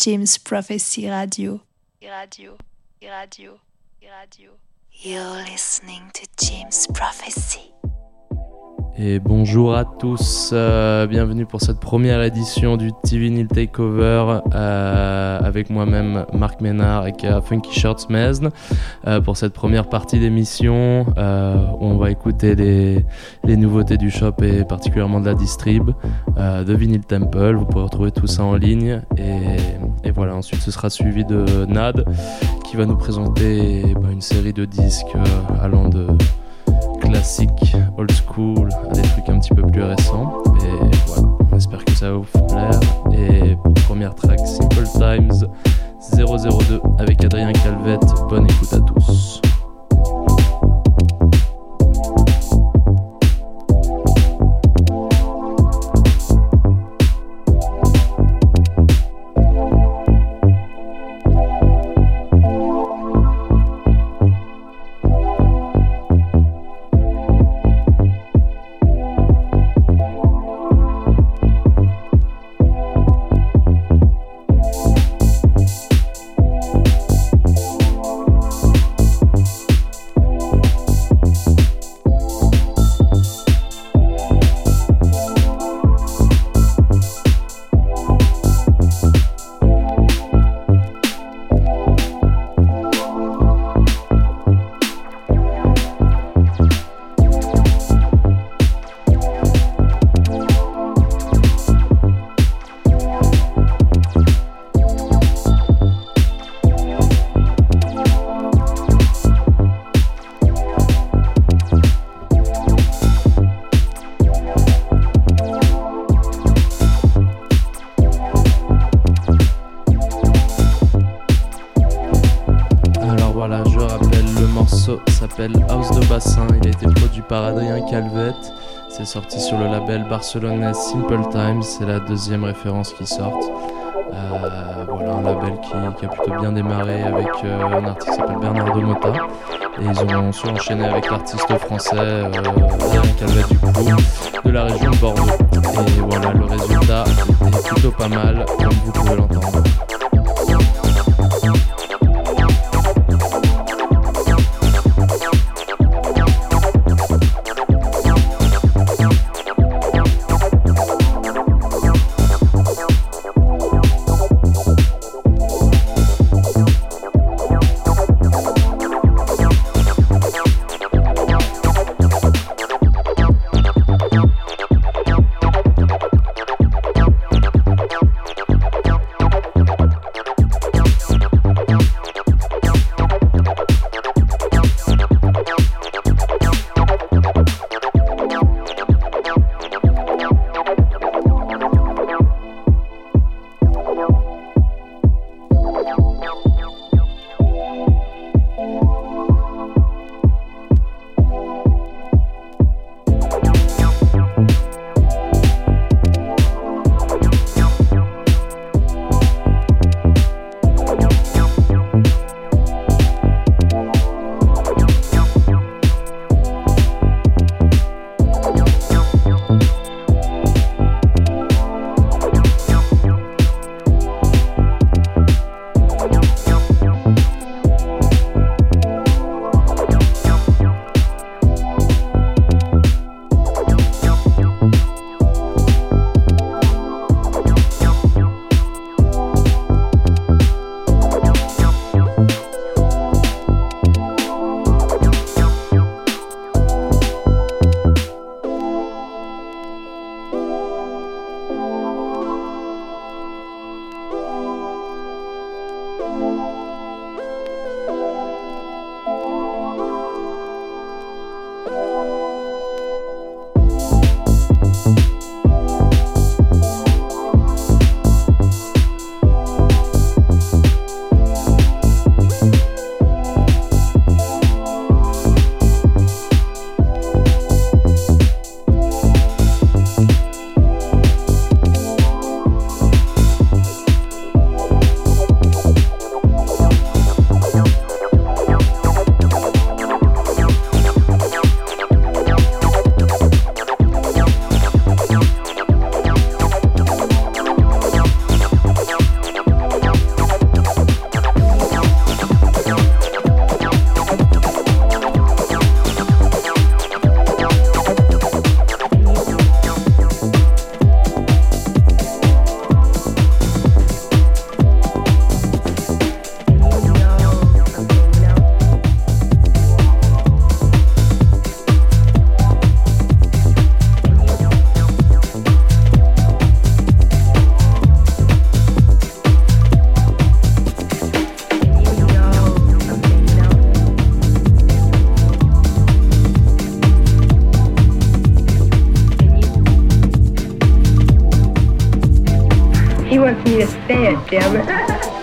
James Prophecy Radio. Radio, radio, radio. You're listening to James Prophecy. Et bonjour à tous, euh, bienvenue pour cette première édition du TV Nil Takeover euh, avec moi-même Marc Ménard et Funky Shirts Mesne euh, pour cette première partie d'émission on va écouter les, nouveautés du shop et particulièrement de la distrib de Vinyl Temple, vous pourrez retrouver tout ça en ligne. Et, et voilà ensuite ce sera suivi de Nad qui va nous présenter bah, une série de disques allant de classique, old school, des trucs un petit peu plus récents. Et voilà, on espère que ça va vous plaire. Et pour première track, Simple Times 002 avec Adrien Calvette. Bonne écoute à tous. Sorti sur le label barcelonais Simple Times. C'est la deuxième référence qui sort. Euh, voilà, un label qui, a plutôt bien démarré avec euh, un artiste qui s'appelle Bernardo Mota. Et ils ont su enchaîner avec l'artiste français euh, Calvet du coup, de la région de Bordeaux. Et voilà, le résultat est plutôt pas mal, comme vous pouvez l'entendre. need a fan, damn it.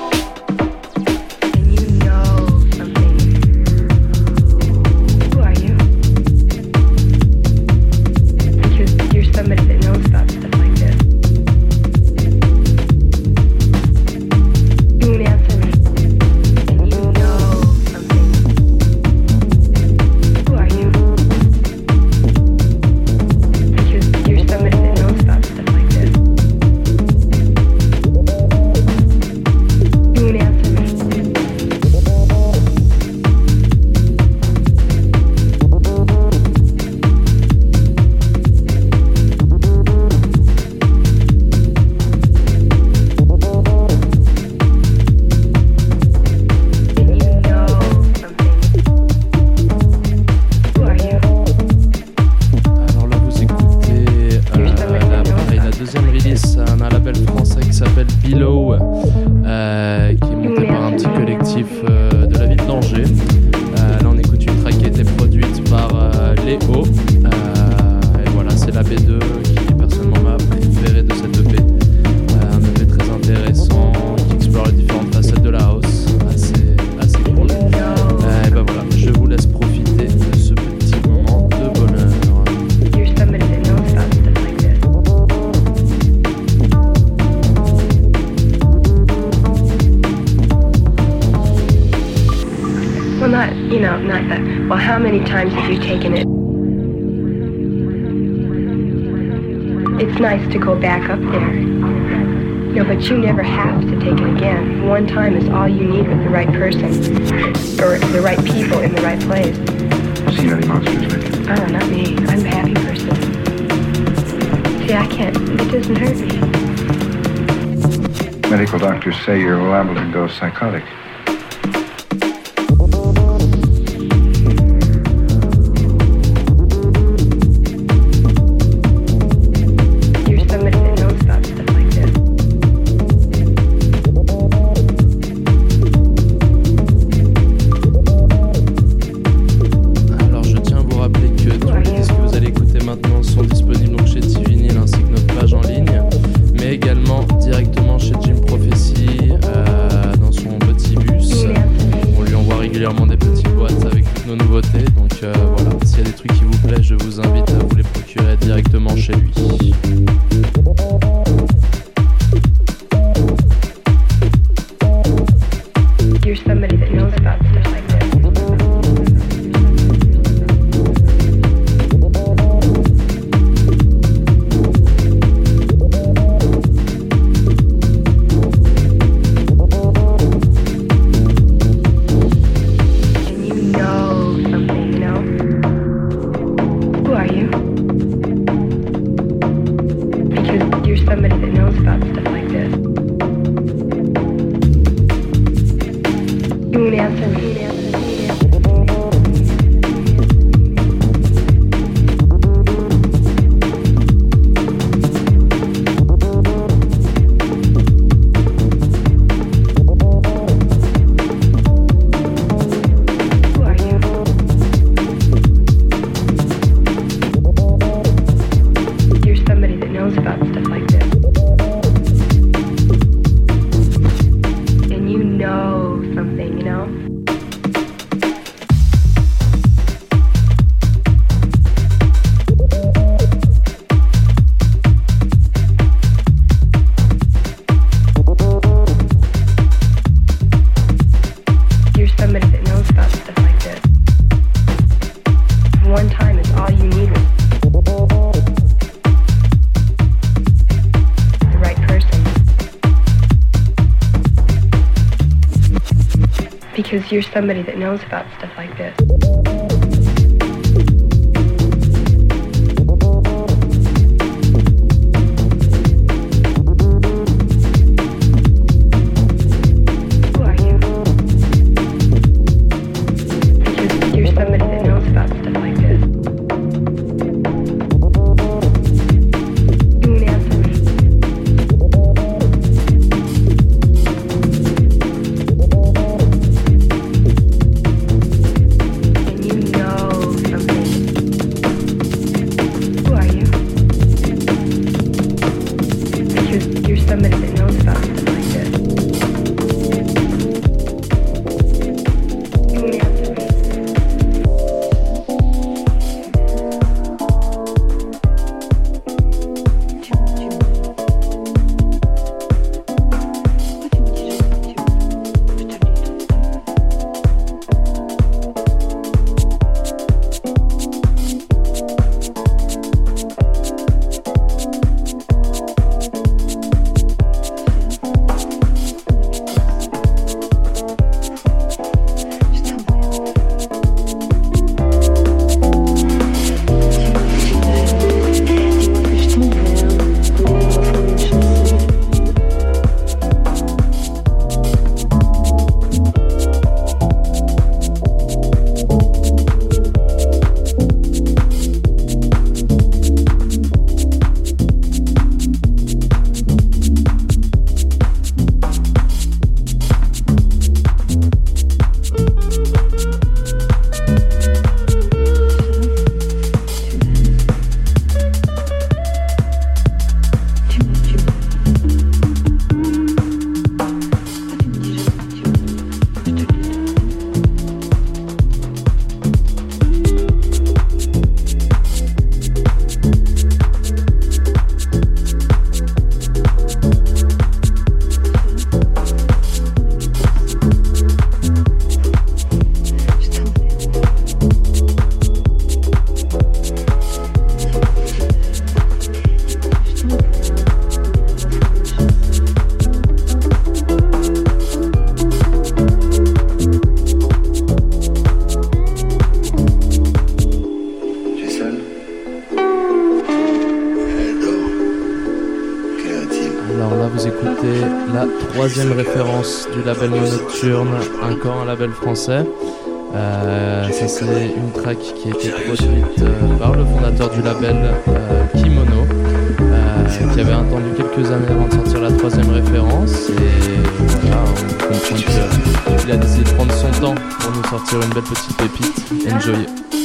you never have to take it again. One time is all you need with the right person, or the right people in the right place. Seen any monsters lately? Oh, not me. I'm a happy person. See, I can't. It doesn't hurt me. Medical doctors say you're liable to go psychotic. You're somebody that knows about stuff like this. Troisième référence du label Monocturne, encore un label français. Euh, ça c'est une track qui a été produite euh, par le fondateur du label Kimono, qui avait attendu quelques années avant de sortir la troisième référence. Et voilà, on comprend qu'il a décidé de prendre son temps pour nous sortir une belle petite pépite. Enjoy!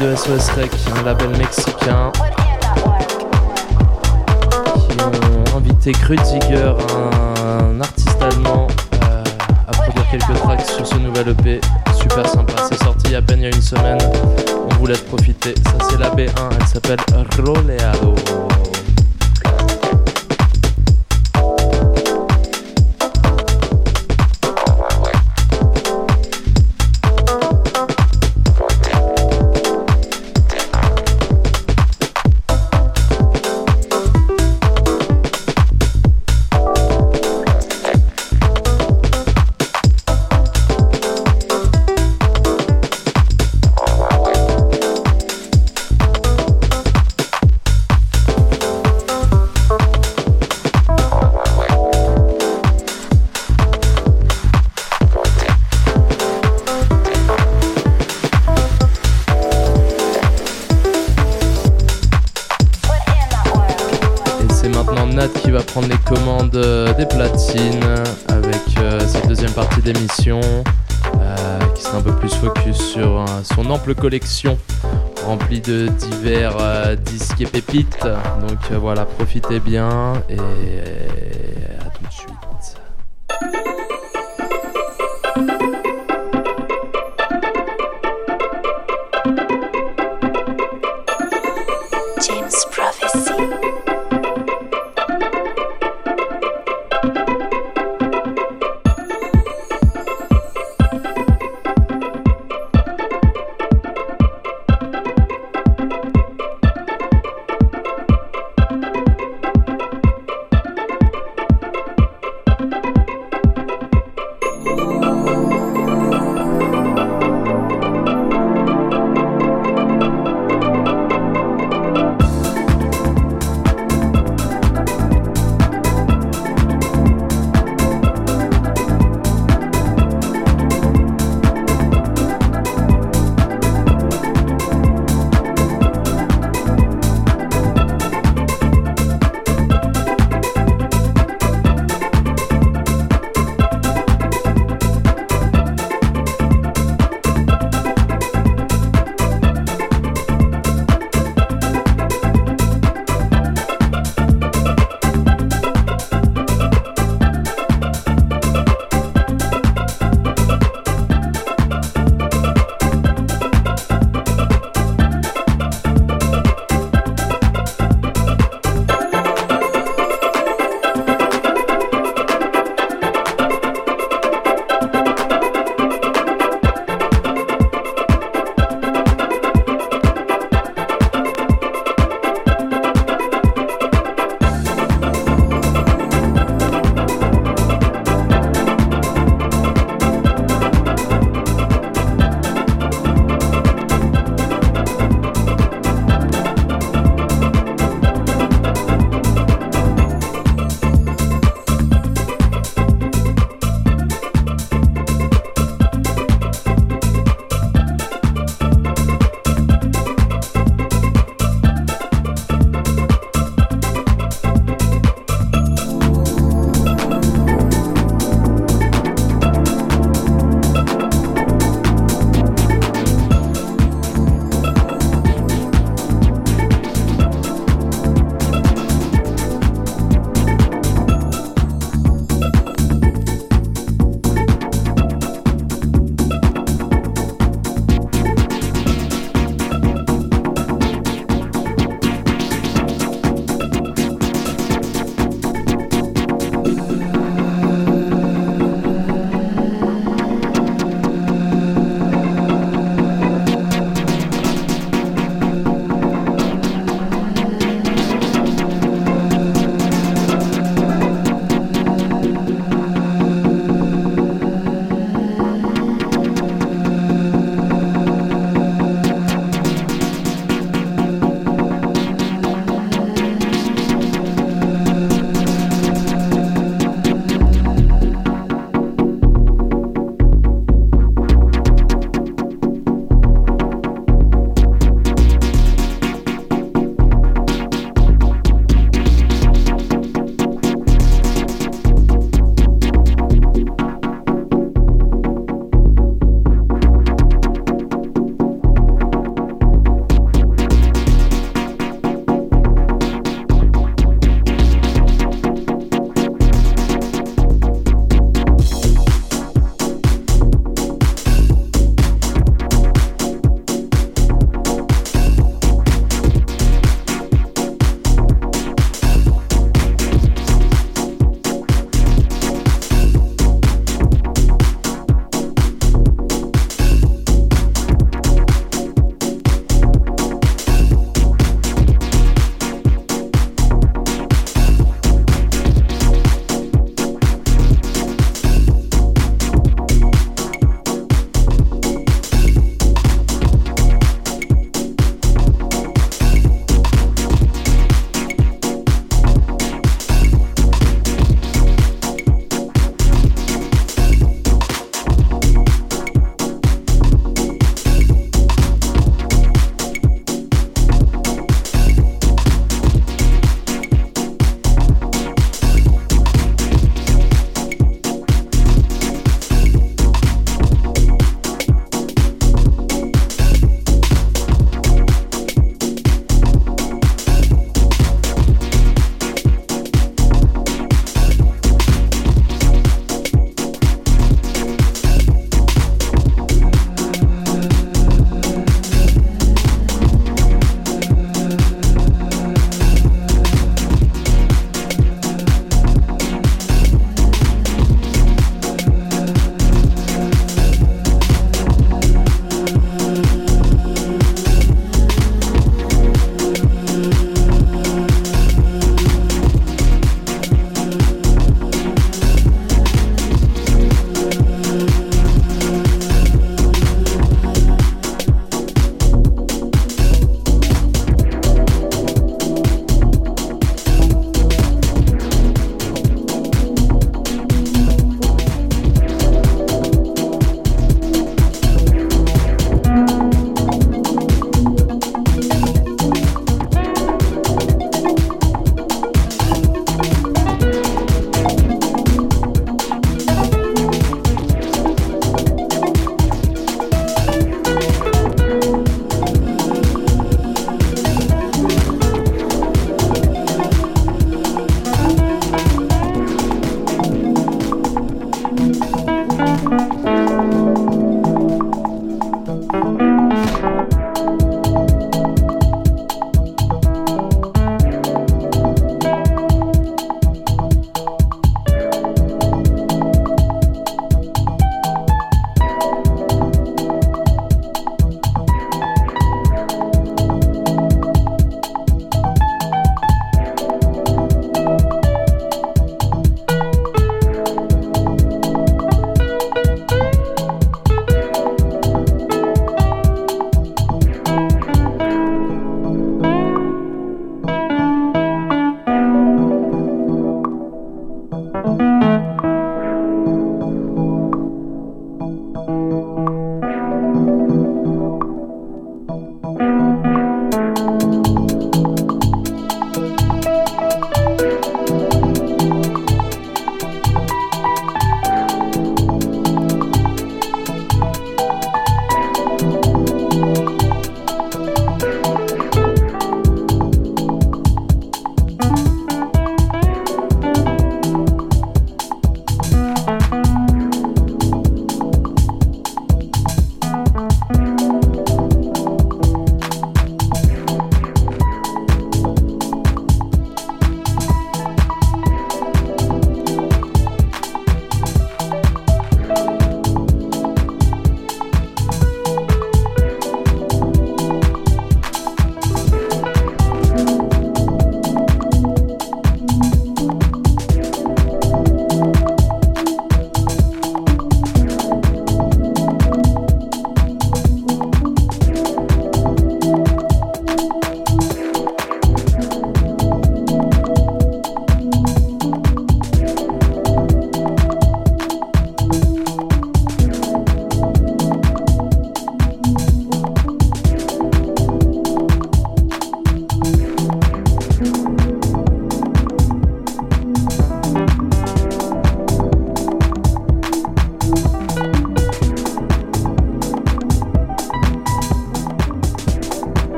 De SOS Rec, un label mexicain qui ont invité Kreuziger, un artiste allemand, euh, à produire quelques tracks sur ce nouvel EP. Super sympa, c'est sorti à peine il y a une semaine. On vous laisse profiter. Ça c'est la B1, elle s'appelle Roleado. Collection remplie de divers euh, disques et pépites. Donc euh, voilà, profitez bien et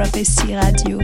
Prophecy Radio.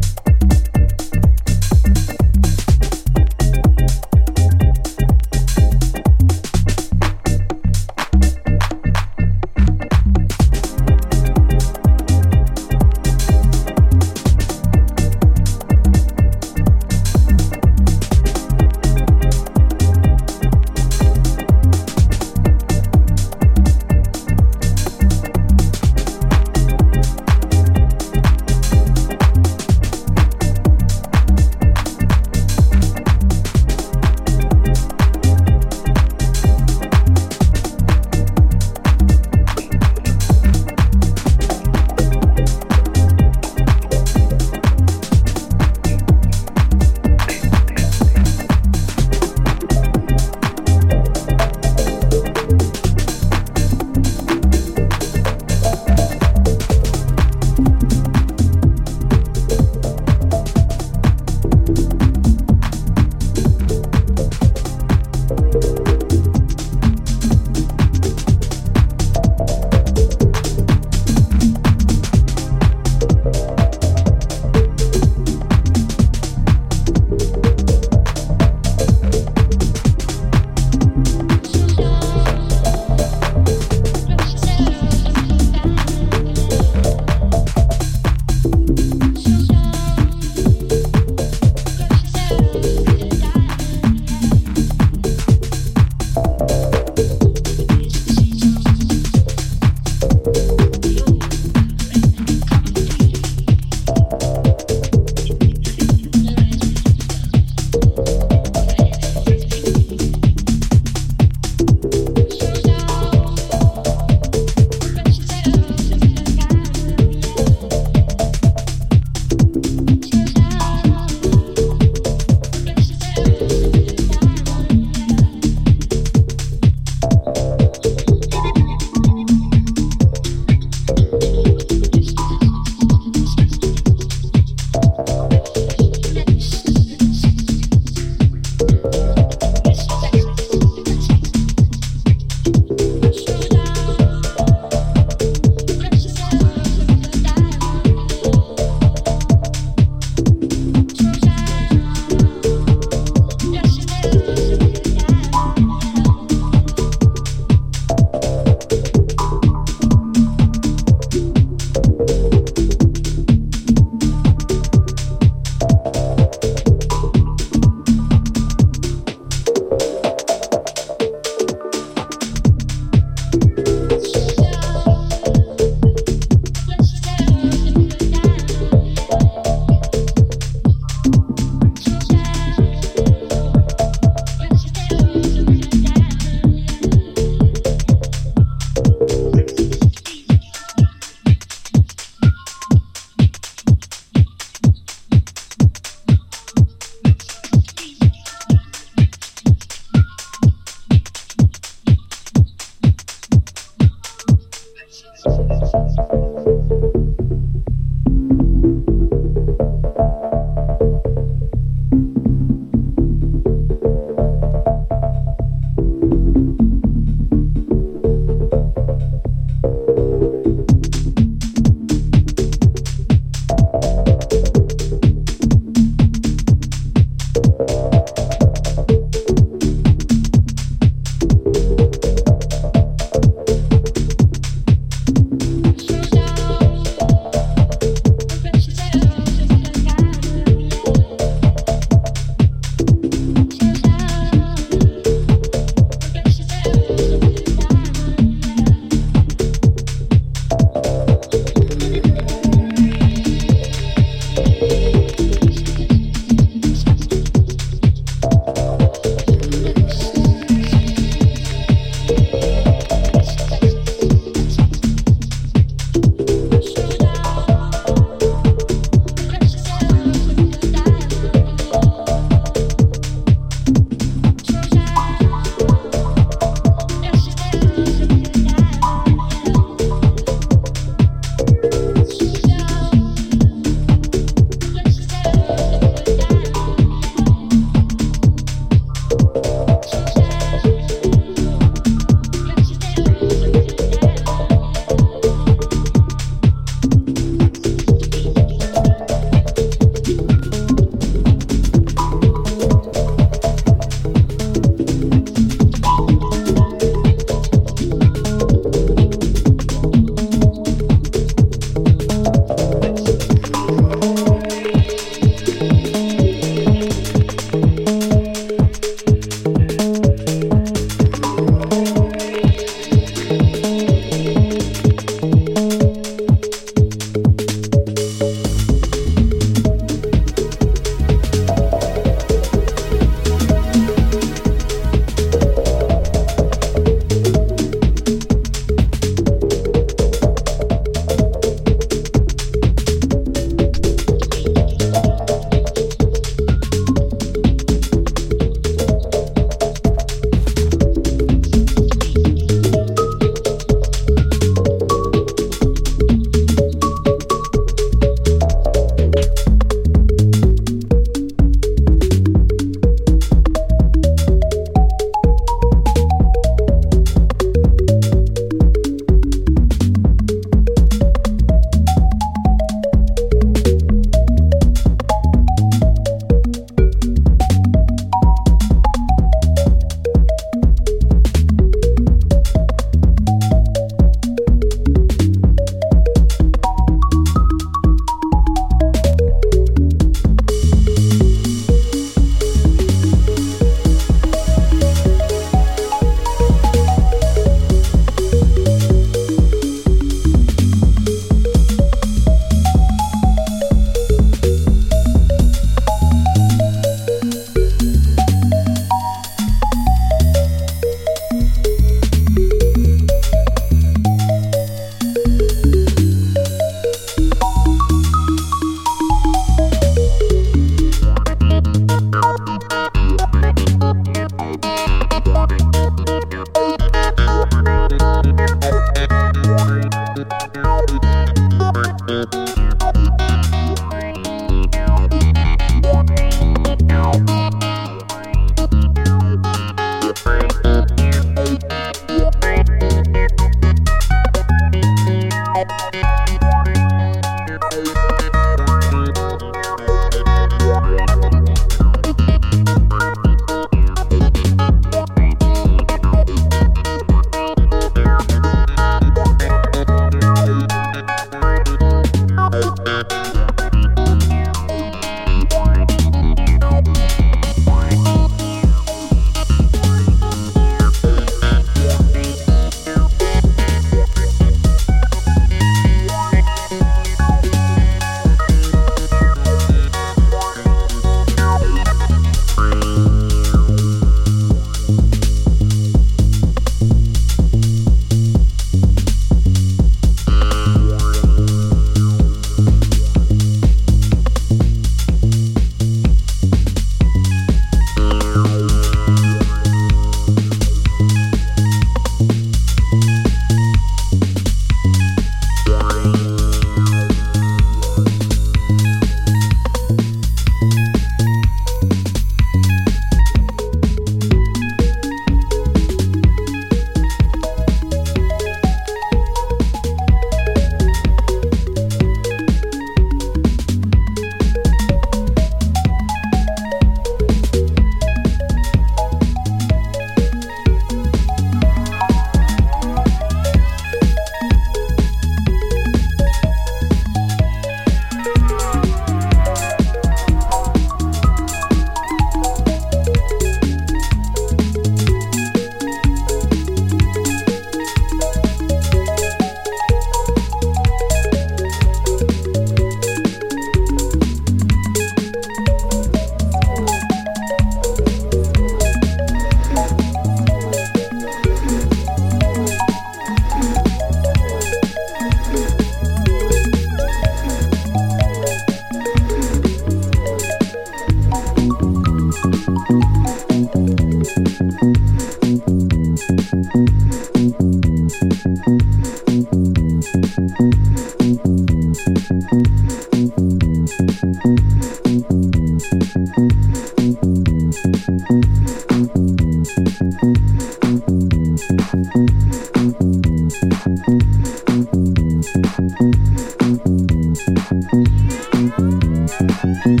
Thank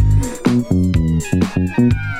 you.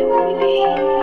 do?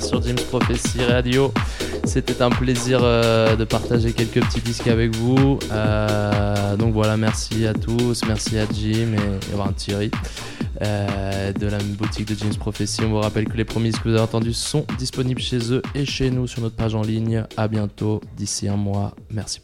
sur James Prophecy Radio. C'était un plaisir euh, de partager quelques petits disques avec vous. Euh, donc voilà, merci à tous, merci à Jim et, et ben, Thierry euh, de la boutique de James Prophecy. On vous rappelle que les premiers disques que vous avez entendus sont disponibles chez eux et chez nous sur notre page en ligne. À bientôt, d'ici un mois. Merci.